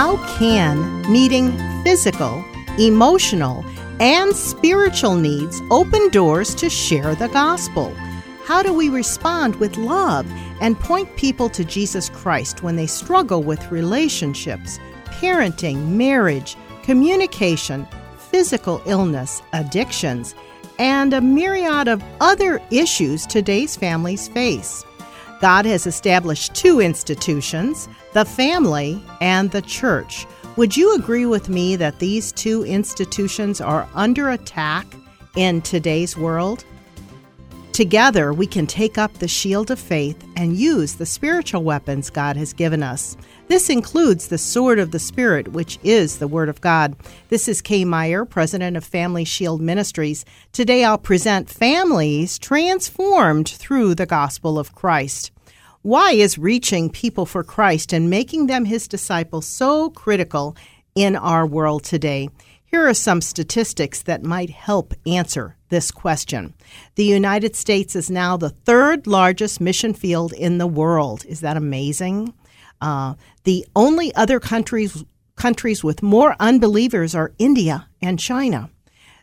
How can meeting physical, emotional, and spiritual needs open doors to share the gospel? How do we respond with love and point people to Jesus Christ when they struggle with relationships, parenting, marriage, communication, physical illness, addictions, and a myriad of other issues today's families face? God has established two institutions the family and the church. Would you agree with me that these two institutions are under attack in today's world? Together, we can take up the shield of faith and use the spiritual weapons God has given us. This includes the sword of the Spirit, which is the Word of God. This is Kay Meyer, president of Family Shield Ministries. Today I'll present Families Transformed Through the Gospel of Christ. Why is reaching people for Christ and making them his disciples so critical in our world today? Here are some statistics that might help answer this question. The United States is now the third largest mission field in the world. Is that amazing? Uh, the only other countries countries with more unbelievers are India and China.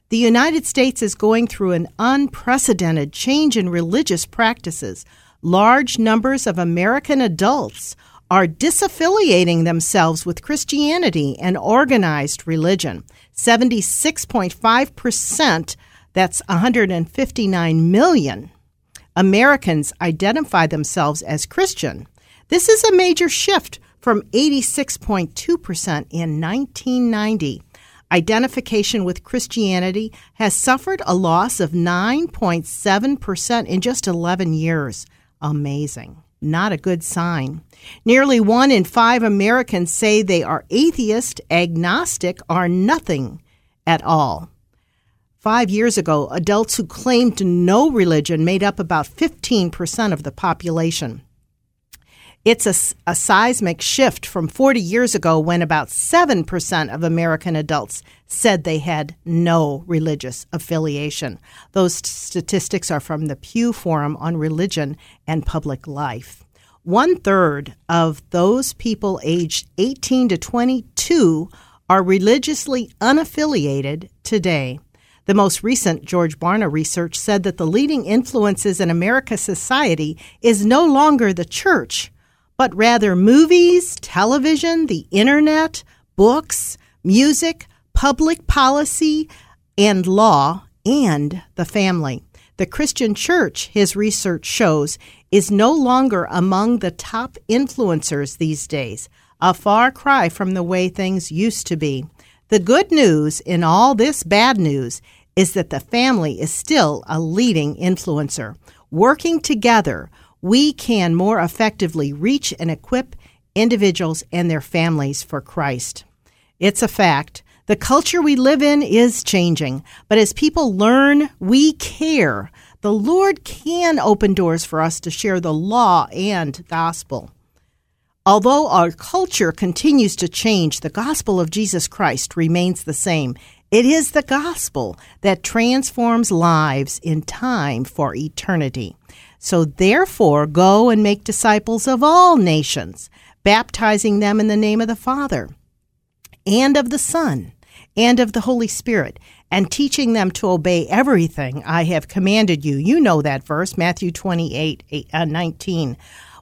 The United States is going through an unprecedented change in religious practices. Large numbers of American adults are disaffiliating themselves with Christianity and organized religion. 76.5%, that's 159 million Americans identify themselves as Christian. This is a major shift from 86.2% in 1990. Identification with Christianity has suffered a loss of 9.7% in just 11 years. Amazing. Not a good sign. Nearly one in five Americans say they are atheist, agnostic, or nothing at all. Five years ago, adults who claimed no religion made up about 15% of the population. It's a, a, seismic shift from 40 years ago when about 7% of American adults said they had no religious affiliation. Those statistics are from the Pew Forum on Religion and Public Life. One third of those people aged 18 to 22 are religiously unaffiliated today. The most recent George Barna research said that the leading influences in America's society is no longer the church but rather movies, television, the internet, books, music, public policy, and law, and the family. The Christian church, his research shows, is no longer among the top influencers these days, a far cry from the way things used to be. The good news in all this bad news is that the family is still a leading influencer. Working together, we can more effectively reach and equip individuals and their families for Christ. It's a fact. The culture we live in is changing, but as people learn we care, the Lord can open doors for us to share the law and gospel. Although our culture continues to change, the gospel of Jesus Christ remains the same. It is the gospel that transforms lives in time for eternity. So therefore, go and make disciples of all nations, baptizing them in the name of the Father and of the Son and of the Holy Spirit, and teaching them to obey everything I have commanded you. You know that verse, Matthew 28 8, uh, 19.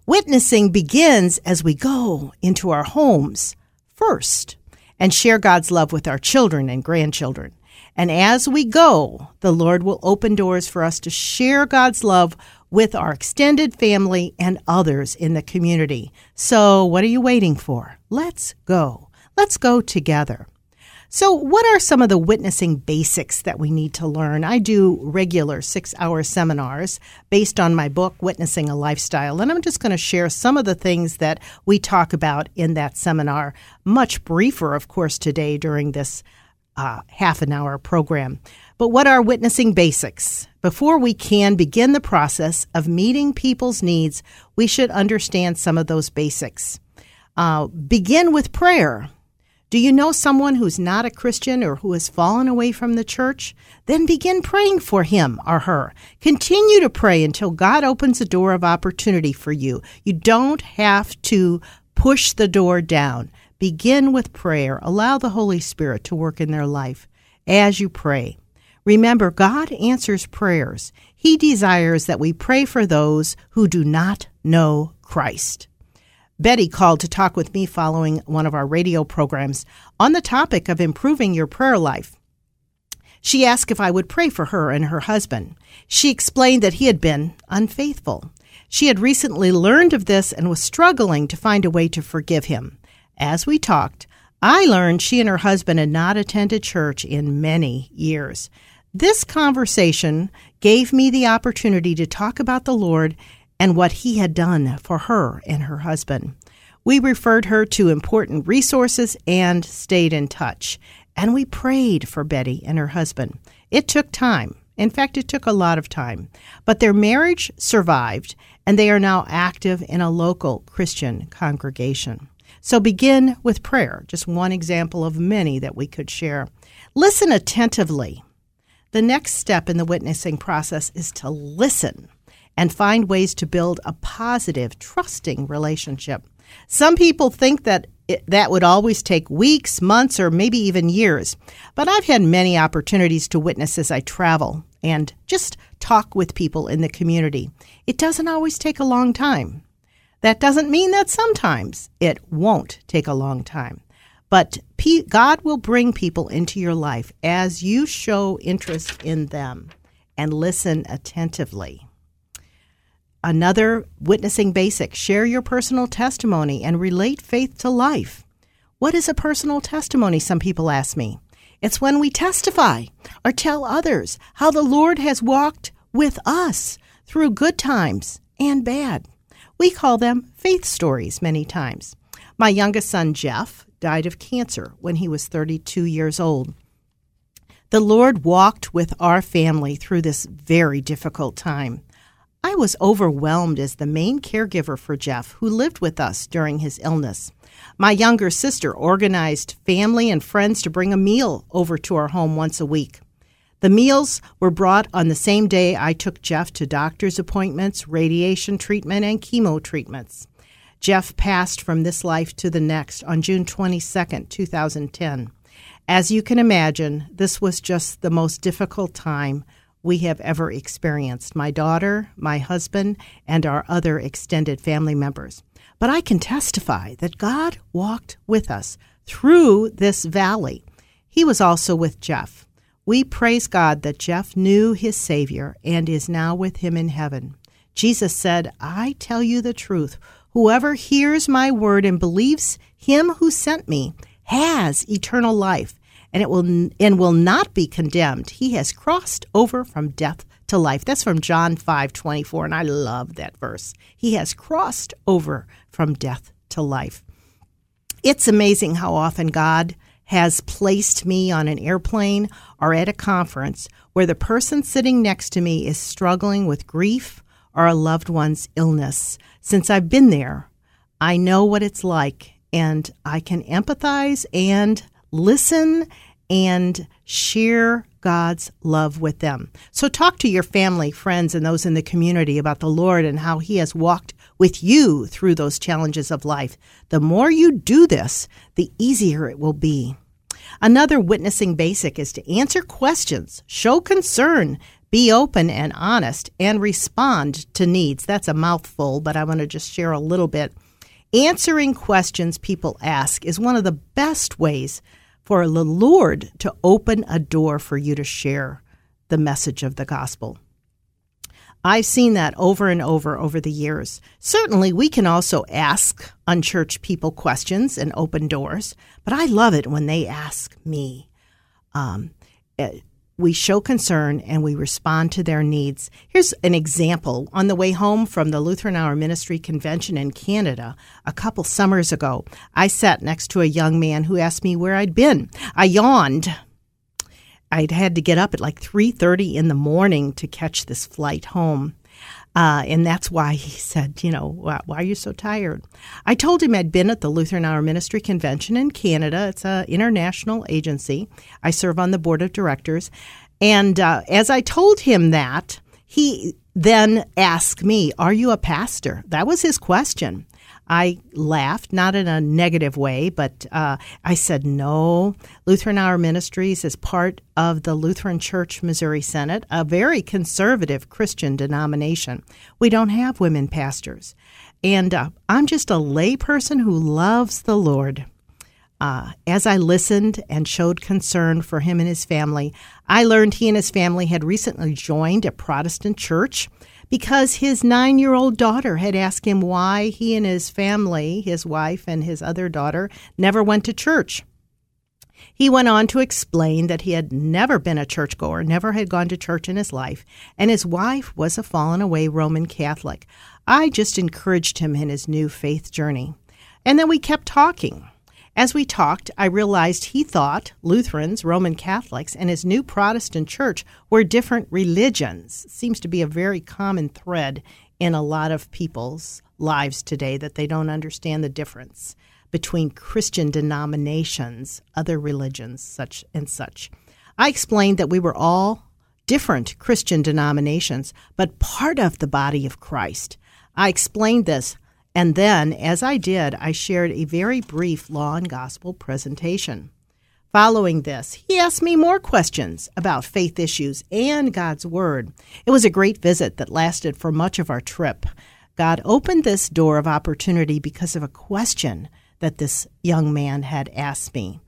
Witnessing begins as we go into our homes first and share God's love with our children and grandchildren. And as we go, the Lord will open doors for us to share God's love with our extended family and others in the community. So, what are you waiting for? Let's go. Let's go together. So, what are some of the witnessing basics that we need to learn? I do regular six hour seminars based on my book, Witnessing a Lifestyle, and I'm just going to share some of the things that we talk about in that seminar. Much briefer, of course, today during this uh, half an hour program. But what are witnessing basics? Before we can begin the process of meeting people's needs, we should understand some of those basics. Uh, begin with prayer. Do you know someone who's not a Christian or who has fallen away from the church? Then begin praying for him or her. Continue to pray until God opens a door of opportunity for you. You don't have to push the door down. Begin with prayer. Allow the Holy Spirit to work in their life as you pray. Remember, God answers prayers. He desires that we pray for those who do not know Christ. Betty called to talk with me following one of our radio programs on the topic of improving your prayer life. She asked if I would pray for her and her husband. She explained that he had been unfaithful. She had recently learned of this and was struggling to find a way to forgive him. As we talked, I learned she and her husband had not attended church in many years. This conversation gave me the opportunity to talk about the Lord and what He had done for her and her husband. We referred her to important resources and stayed in touch and we prayed for Betty and her husband. It took time. In fact, it took a lot of time. But their marriage survived, and they are now active in a local Christian congregation. So begin with prayer, just one example of many that we could share. Listen attentively. The next step in the witnessing process is to listen and find ways to build a positive, trusting relationship. Some people think that it, that would always take weeks, months, or maybe even years. But I've had many opportunities to witness as I travel and just talk with people in the community. It doesn't always take a long time. That doesn't mean that sometimes it won't take a long time. But God will bring people into your life as you show interest in them and listen attentively. Another witnessing basic share your personal testimony and relate faith to life. What is a personal testimony? Some people ask me. It's when we testify or tell others how the Lord has walked with us through good times and bad. We call them faith stories many times. My youngest son, Jeff, died of cancer when he was 32 years old. The Lord walked with our family through this very difficult time. I was overwhelmed as the main caregiver for Jeff, who lived with us during his illness. My younger sister organized family and friends to bring a meal over to our home once a week. The meals were brought on the same day I took Jeff to doctor's appointments, radiation treatment, and chemo treatments. Jeff passed from this life to the next on June 22, 2010. As you can imagine, this was just the most difficult time we have ever experienced my daughter, my husband, and our other extended family members. But I can testify that God walked with us through this valley. He was also with Jeff. We praise God that Jeff knew his Savior and is now with him in heaven. Jesus said, I tell you the truth. Whoever hears my word and believes him who sent me has eternal life and it will and will not be condemned. He has crossed over from death to life. That's from John 5:24 and I love that verse. He has crossed over from death to life. It's amazing how often God has placed me on an airplane or at a conference where the person sitting next to me is struggling with grief or a loved one's illness. Since I've been there, I know what it's like and I can empathize and listen and share God's love with them. So talk to your family, friends, and those in the community about the Lord and how He has walked with you through those challenges of life. The more you do this, the easier it will be. Another witnessing basic is to answer questions, show concern, be open and honest, and respond to needs. That's a mouthful, but I want to just share a little bit. Answering questions people ask is one of the best ways for the Lord to open a door for you to share the message of the gospel. I've seen that over and over over the years. Certainly, we can also ask unchurched people questions and open doors, but I love it when they ask me. Um, eh, we show concern and we respond to their needs. Here's an example. On the way home from the Lutheran Hour Ministry Convention in Canada a couple summers ago, I sat next to a young man who asked me where I'd been. I yawned. I'd had to get up at like 3:30 in the morning to catch this flight home. Uh, and that's why he said, you know, why, why, are you so tired? I told him I'd been at the Lutheran Hour Ministry Convention in Canada. It's an international agency. I serve on the board of directors. And uh, as I told him that, he then asked me, Are you a pastor? That was his question. I laughed, not in a negative way, but uh, I said, no. Lutheran Hour Ministries is part of the Lutheran Church Missouri Synod, a very conservative Christian denomination. We don't have women pastors. And uh, I'm just a layperson who loves the Lord. Uh, as I listened and showed concern for him and his family, I learned he and his family had recently joined a Protestant church because his nine year old daughter had asked him why he and his family, his wife and his other daughter, never went to church. He went on to explain that he had never been a churchgoer, never had gone to church in his life, and his wife was a fallen away Roman Catholic. I just encouraged him in his new faith journey. And then we kept talking. As we talked, I realized he thought Lutherans, Roman Catholics, and his new Protestant church were different religions. Seems to be a very common thread in a lot of people's lives today that they don't understand the difference between Christian denominations, other religions, such and such. I explained that we were all different Christian denominations, but part of the body of Christ. I explained this and then, as I did, I shared a very brief law and gospel presentation. Following this, he asked me more questions about faith issues and God's Word. It was a great visit that lasted for much of our trip. God opened this door of opportunity because of a question that this young man had asked me.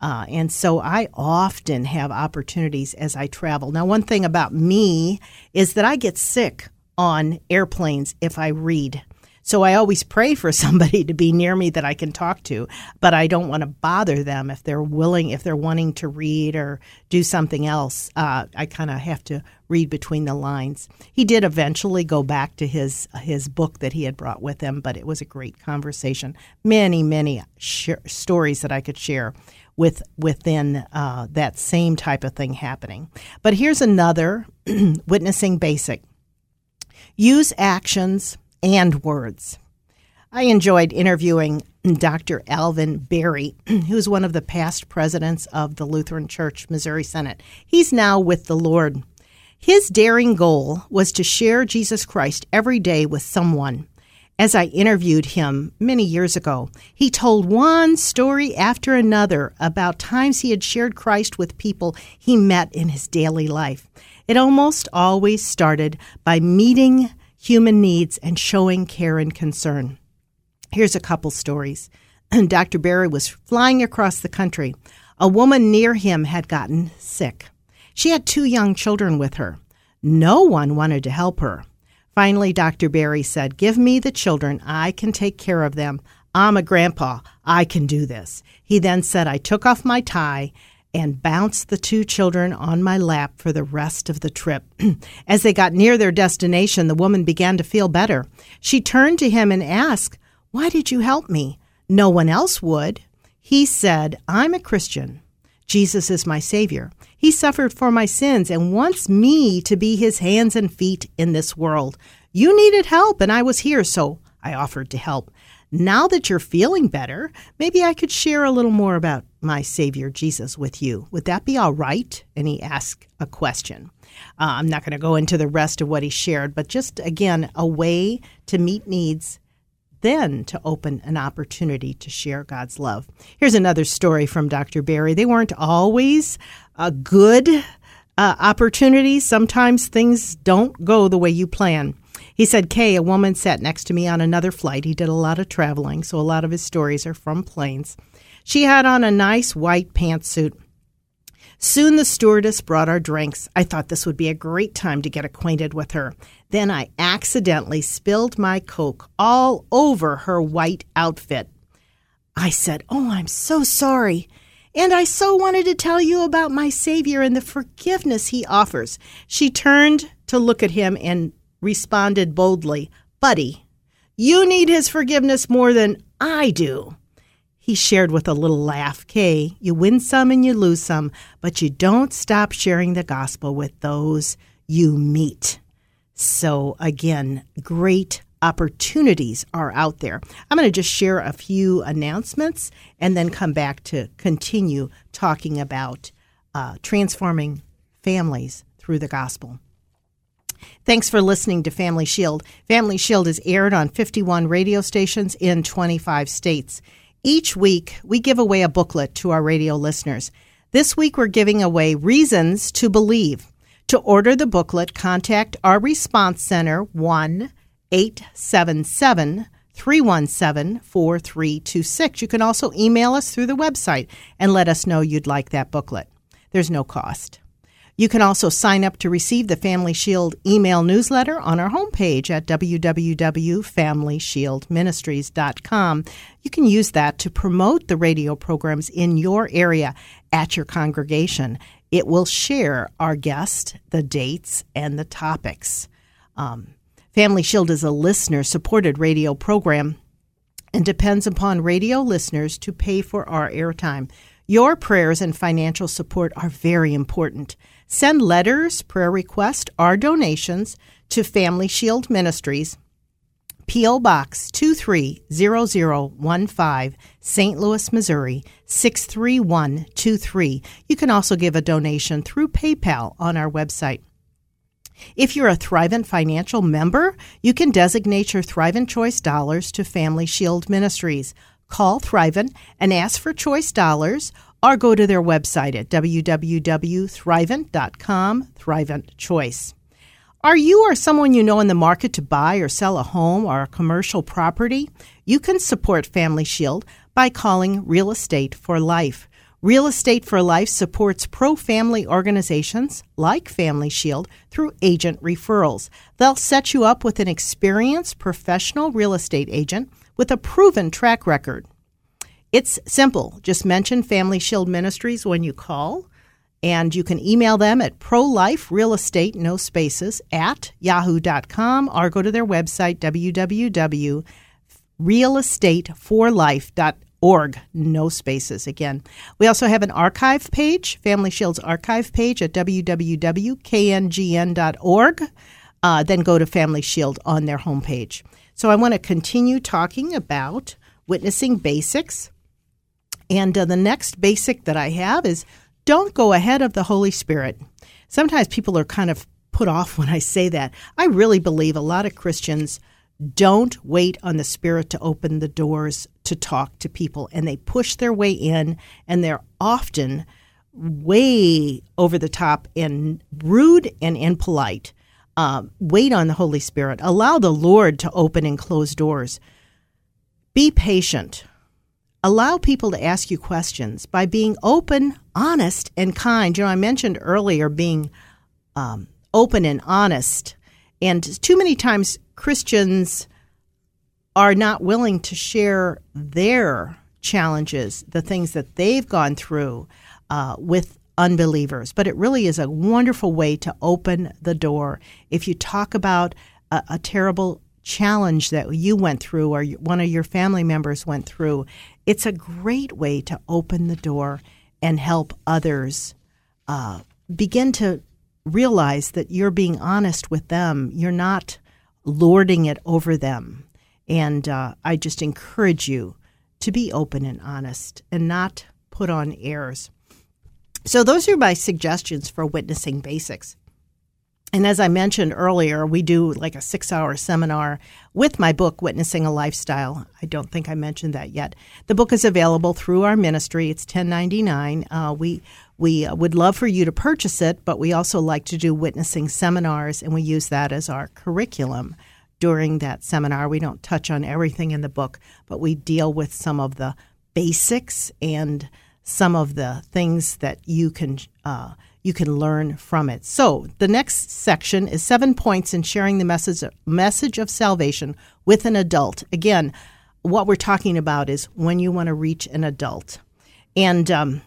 Uh, and so I often have opportunities as I travel. Now, one thing about me is that I get sick on airplanes if I read. So I always pray for somebody to be near me that I can talk to, but I don't want to bother them if they're willing, if they're wanting to read or do something else. Uh, I kind of have to read between the lines. He did eventually go back to his his book that he had brought with him, but it was a great conversation. Many, many sh- stories that I could share with within uh, that same type of thing happening. But here's another witnessing basic. Use actions and words. I enjoyed interviewing Dr. Alvin Barry, who's one of the past presidents of the Lutheran Church Missouri Synod. He's now with the Lord. His daring goal was to share Jesus Christ every day with someone. As I interviewed him many years ago, he told one story after another about times he had shared Christ with people he met in his daily life. It almost always started by meeting human needs and showing care and concern. Here's a couple stories. Dr. Barry was flying across the country. A woman near him had gotten sick. She had two young children with her. No one wanted to help her. Finally, Dr. Barry said, Give me the children. I can take care of them. I'm a grandpa. I can do this. He then said, I took off my tie and bounced the two children on my lap for the rest of the trip. As they got near their destination, the woman began to feel better. She turned to him and asked, Why did you help me? No one else would. He said, I'm a Christian. Jesus is my Savior. He suffered for my sins and wants me to be his hands and feet in this world. You needed help, and I was here, so I offered to help. Now that you're feeling better, maybe I could share a little more about my Savior Jesus with you. Would that be all right? And he asked a question. Uh, I'm not going to go into the rest of what he shared, but just again, a way to meet needs, then to open an opportunity to share God's love. Here's another story from Dr. Barry. They weren't always a good uh, opportunities. Sometimes things don't go the way you plan. He said, Kay, a woman sat next to me on another flight. He did a lot of traveling, so a lot of his stories are from planes. She had on a nice white pantsuit. Soon the stewardess brought our drinks. I thought this would be a great time to get acquainted with her. Then I accidentally spilled my Coke all over her white outfit. I said, Oh, I'm so sorry. And I so wanted to tell you about my Savior and the forgiveness he offers. She turned to look at him and responded boldly, Buddy, you need his forgiveness more than I do. He shared with a little laugh, Kay, you win some and you lose some, but you don't stop sharing the gospel with those you meet. So, again, great opportunities are out there. I'm going to just share a few announcements and then come back to continue talking about uh, transforming families through the gospel. Thanks for listening to Family Shield. Family Shield is aired on 51 radio stations in 25 states. Each week, we give away a booklet to our radio listeners. This week, we're giving away Reasons to Believe. To order the booklet, contact our response center 1 877 317 4326. You can also email us through the website and let us know you'd like that booklet. There's no cost. You can also sign up to receive the Family Shield email newsletter on our homepage at www.familyshieldministries.com. You can use that to promote the radio programs in your area at your congregation. It will share our guest, the dates, and the topics. Um, Family Shield is a listener supported radio program and depends upon radio listeners to pay for our airtime. Your prayers and financial support are very important. Send letters, prayer requests, or donations to Family Shield Ministries, P.O. Box 230015, St. Louis, Missouri 63123. You can also give a donation through PayPal on our website. If you're a Thrivent financial member, you can designate your Thrivent Choice dollars to Family Shield Ministries. Call Thrivent and ask for choice dollars or go to their website at www.thrivent.com, Thrivent Choice. Are you or someone you know in the market to buy or sell a home or a commercial property? You can support Family Shield by calling Real Estate for Life. Real Estate for Life supports pro family organizations like Family Shield through agent referrals. They'll set you up with an experienced professional real estate agent with a proven track record. It's simple. Just mention Family Shield Ministries when you call, and you can email them at pro life real estate, no spaces, at yahoo.com or go to their website, www.realestateforlife.com org, no spaces again. We also have an archive page, Family Shield's archive page at www.kngn.org. Uh, then go to Family Shield on their homepage. So I want to continue talking about witnessing basics. And uh, the next basic that I have is don't go ahead of the Holy Spirit. Sometimes people are kind of put off when I say that. I really believe a lot of Christians don't wait on the Spirit to open the doors to talk to people. And they push their way in, and they're often way over the top and rude and impolite. Uh, wait on the Holy Spirit. Allow the Lord to open and close doors. Be patient. Allow people to ask you questions by being open, honest, and kind. You know, I mentioned earlier being um, open and honest. And too many times Christians are not willing to share their challenges, the things that they've gone through uh, with unbelievers. But it really is a wonderful way to open the door. If you talk about a, a terrible challenge that you went through or one of your family members went through, it's a great way to open the door and help others uh, begin to realize that you're being honest with them. You're not lording it over them. And uh, I just encourage you to be open and honest and not put on airs. So, those are my suggestions for witnessing basics. And as I mentioned earlier, we do like a six hour seminar with my book, Witnessing a Lifestyle. I don't think I mentioned that yet. The book is available through our ministry. It's ten ninety nine. Uh, we we uh, would love for you to purchase it, but we also like to do witnessing seminars, and we use that as our curriculum during that seminar. We don't touch on everything in the book, but we deal with some of the basics and some of the things that you can uh, you can learn from it. So the next section is seven points in sharing the message message of salvation with an adult. Again, what we're talking about is when you want to reach an adult, and um,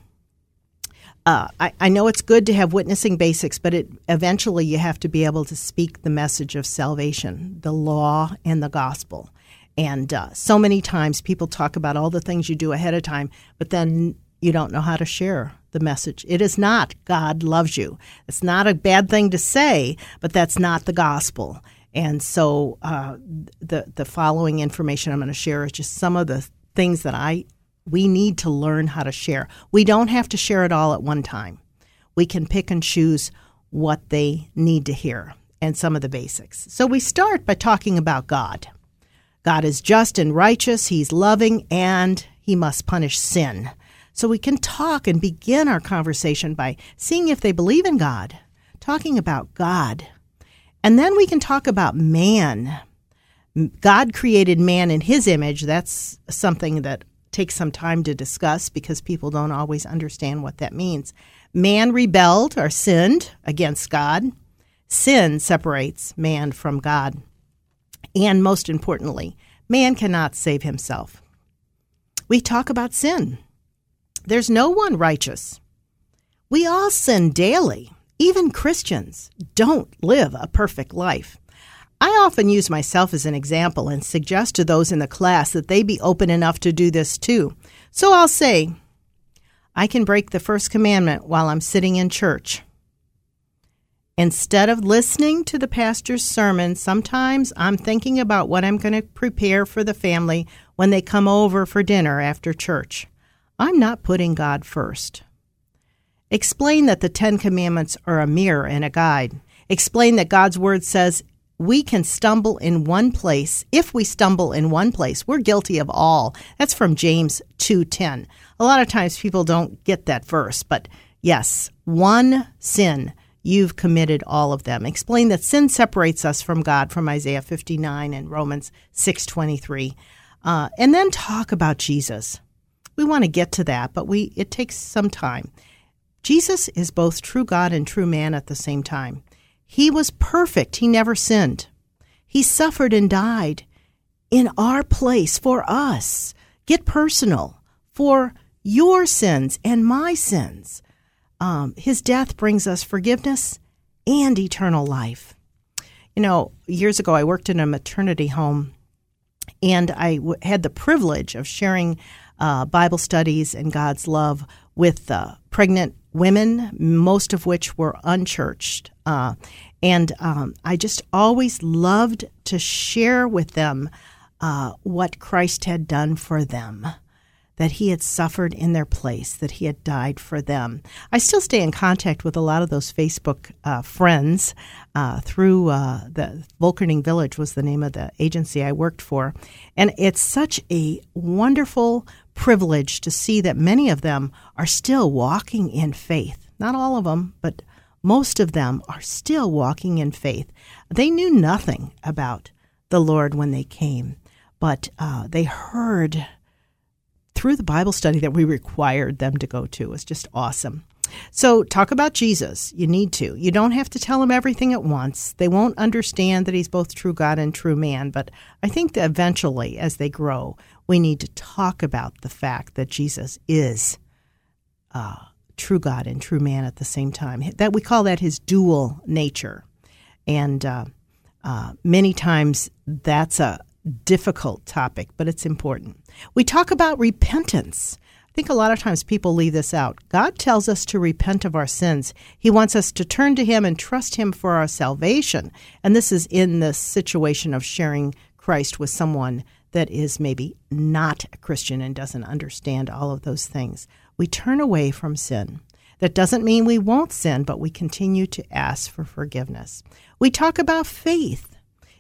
uh, I, I, know it's good to have witnessing basics, but it eventually you have to be able to speak the message of salvation, the law, and the gospel. And uh, so many times people talk about all the things you do ahead of time, but then you don't know how to share the message. It is not God loves you. It's not a bad thing to say, but that's not the gospel. And so uh, the the following information I'm going to share is just some of the things that I we need to learn how to share. We don't have to share it all at one time. We can pick and choose what they need to hear. and some of the basics. So we start by talking about God. God is just and righteous, He's loving, and He must punish sin. So we can talk and begin our conversation by seeing if they believe in God, talking about God. And then we can talk about man. God created man in His image. That's something that takes some time to discuss because people don't always understand what that means. Man rebelled or sinned against God. Sin separates man from God. And most importantly, man cannot save himself. We talk about sin. There's no one righteous. We all sin daily. Even Christians don't live a perfect life. I often use myself as an example and suggest to those in the class that they be open enough to do this too. So I'll say, I can break the first commandment while I'm sitting in church. Instead of listening to the pastor's sermon, sometimes I'm thinking about what I'm going to prepare for the family when they come over for dinner after church. I'm not putting God first. Explain that the Ten Commandments are a mirror and a guide. Explain that God's Word says we can stumble in one place. If we stumble in one place, we're guilty of all. That's from James 2:10. A lot of times people don't get that verse, but yes, one sin, you've committed all of them. Explain that sin separates us from God from Isaiah 59 and Romans 6:23. Uh, and then talk about Jesus. We want to get to that, but we it takes some time. Jesus is both true God and true man at the same time. He was perfect, he never sinned. He suffered and died in our place for us. Get personal for your sins and my sins. Um, his death brings us forgiveness and eternal life. You know, years ago, I worked in a maternity home and I w- had the privilege of sharing uh, Bible studies and God's love with uh, pregnant women, most of which were unchurched. Uh, and um, I just always loved to share with them uh, what Christ had done for them, that he had suffered in their place, that he had died for them. I still stay in contact with a lot of those Facebook uh, friends uh, through uh, the Volkerning Village was the name of the agency I worked for, and it's such a wonderful privilege to see that many of them are still walking in faith. Not all of them, but most of them are still walking in faith. They knew nothing about the Lord when they came, but uh, they heard through the Bible study that we required them to go to. It was just awesome. So, talk about Jesus. You need to. You don't have to tell them everything at once. They won't understand that he's both true God and true man. But I think that eventually, as they grow, we need to talk about the fact that Jesus is uh, true God and true man at the same time. That we call that his dual nature, and uh, uh, many times that's a difficult topic, but it's important. We talk about repentance. I think a lot of times people leave this out. God tells us to repent of our sins. He wants us to turn to Him and trust Him for our salvation. And this is in the situation of sharing Christ with someone that is maybe not a Christian and doesn't understand all of those things. We turn away from sin. That doesn't mean we won't sin, but we continue to ask for forgiveness. We talk about faith.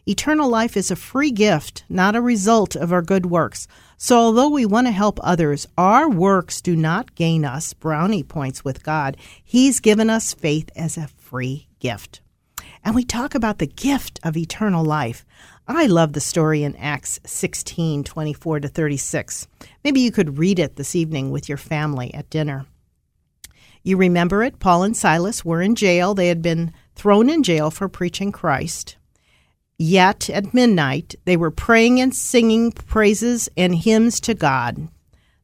Eternal life is a free gift, not a result of our good works. So, although we want to help others, our works do not gain us brownie points with God. He's given us faith as a free gift. And we talk about the gift of eternal life. I love the story in Acts 16 24 to 36. Maybe you could read it this evening with your family at dinner. You remember it? Paul and Silas were in jail. They had been thrown in jail for preaching Christ. Yet at midnight, they were praying and singing praises and hymns to God.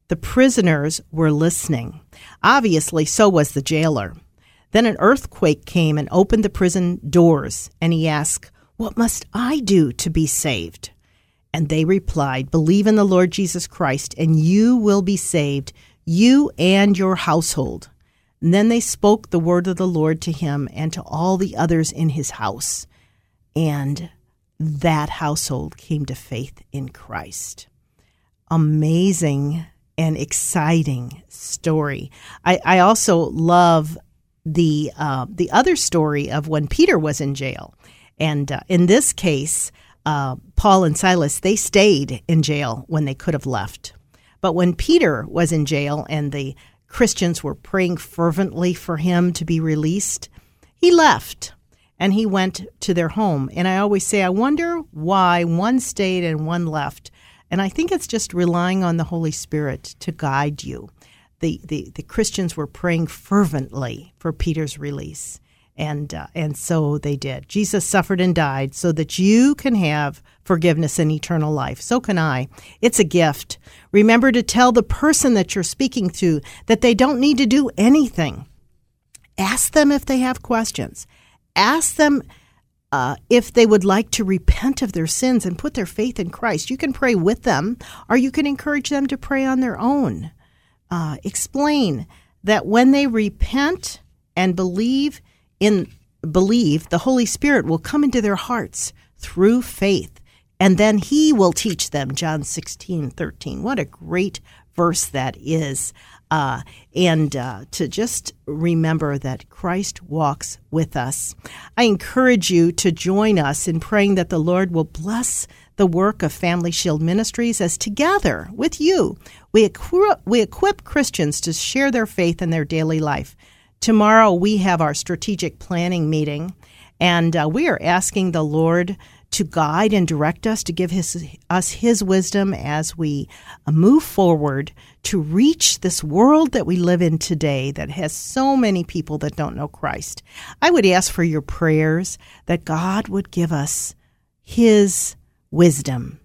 The prisoners were listening. Obviously, so was the jailer. Then an earthquake came and opened the prison doors, and he asked, what must I do to be saved? And they replied, Believe in the Lord Jesus Christ, and you will be saved, you and your household. And then they spoke the word of the Lord to him and to all the others in his house. And that household came to faith in Christ. Amazing and exciting story. I, I also love the uh, the other story of when Peter was in jail And uh, in this case, uh, Paul and Silas, they stayed in jail when they could have left. But when Peter was in jail and the Christians were praying fervently for him to be released, he left and he went to their home. And I always say, I wonder why one stayed and one left. And I think it's just relying on the Holy Spirit to guide you. The, the, the Christians were praying fervently for Peter's release. And, uh, and so they did. Jesus suffered and died so that you can have forgiveness and eternal life. So can I. It's a gift. Remember to tell the person that you're speaking to that they don't need to do anything. Ask them if they have questions. Ask them uh, if they would like to repent of their sins and put their faith in Christ. You can pray with them, or you can encourage them to pray on their own. Uh, explain that when they repent and believe, in believe the Holy Spirit will come into their hearts through faith and then he will teach them John 16 13 what a great verse that is uh, and uh, to just remember that Christ walks with us. I encourage you to join us in praying that the Lord will bless the work of Family Shield Ministries as together with you we equip, we equip Christians to share their faith in their daily life. Tomorrow we have our strategic planning meeting, and uh, we are asking the Lord to guide and direct us, to give his, us His wisdom as we uh, move forward to reach this world that we live in today that has so many people that don't know Christ. I would ask for your prayers that God would give us His wisdom,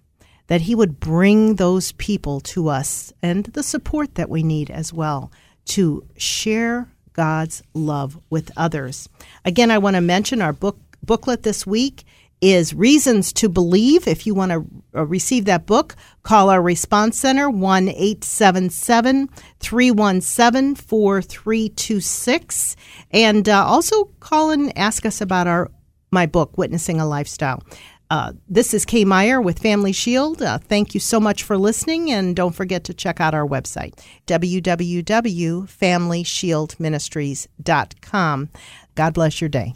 that He would bring those people to us and the support that we need as well to share God's love with others. Again, I want to mention our book booklet this week is Reasons to Believe. If you want to uh, receive that book, call our response center 1 877 317 4326. And uh, also call and ask us about our my book, Witnessing a Lifestyle. Uh, this is Kay Meyer with Family Shield. Uh, thank you so much for listening, and don't forget to check out our website, www.familyshieldministries.com. God bless your day.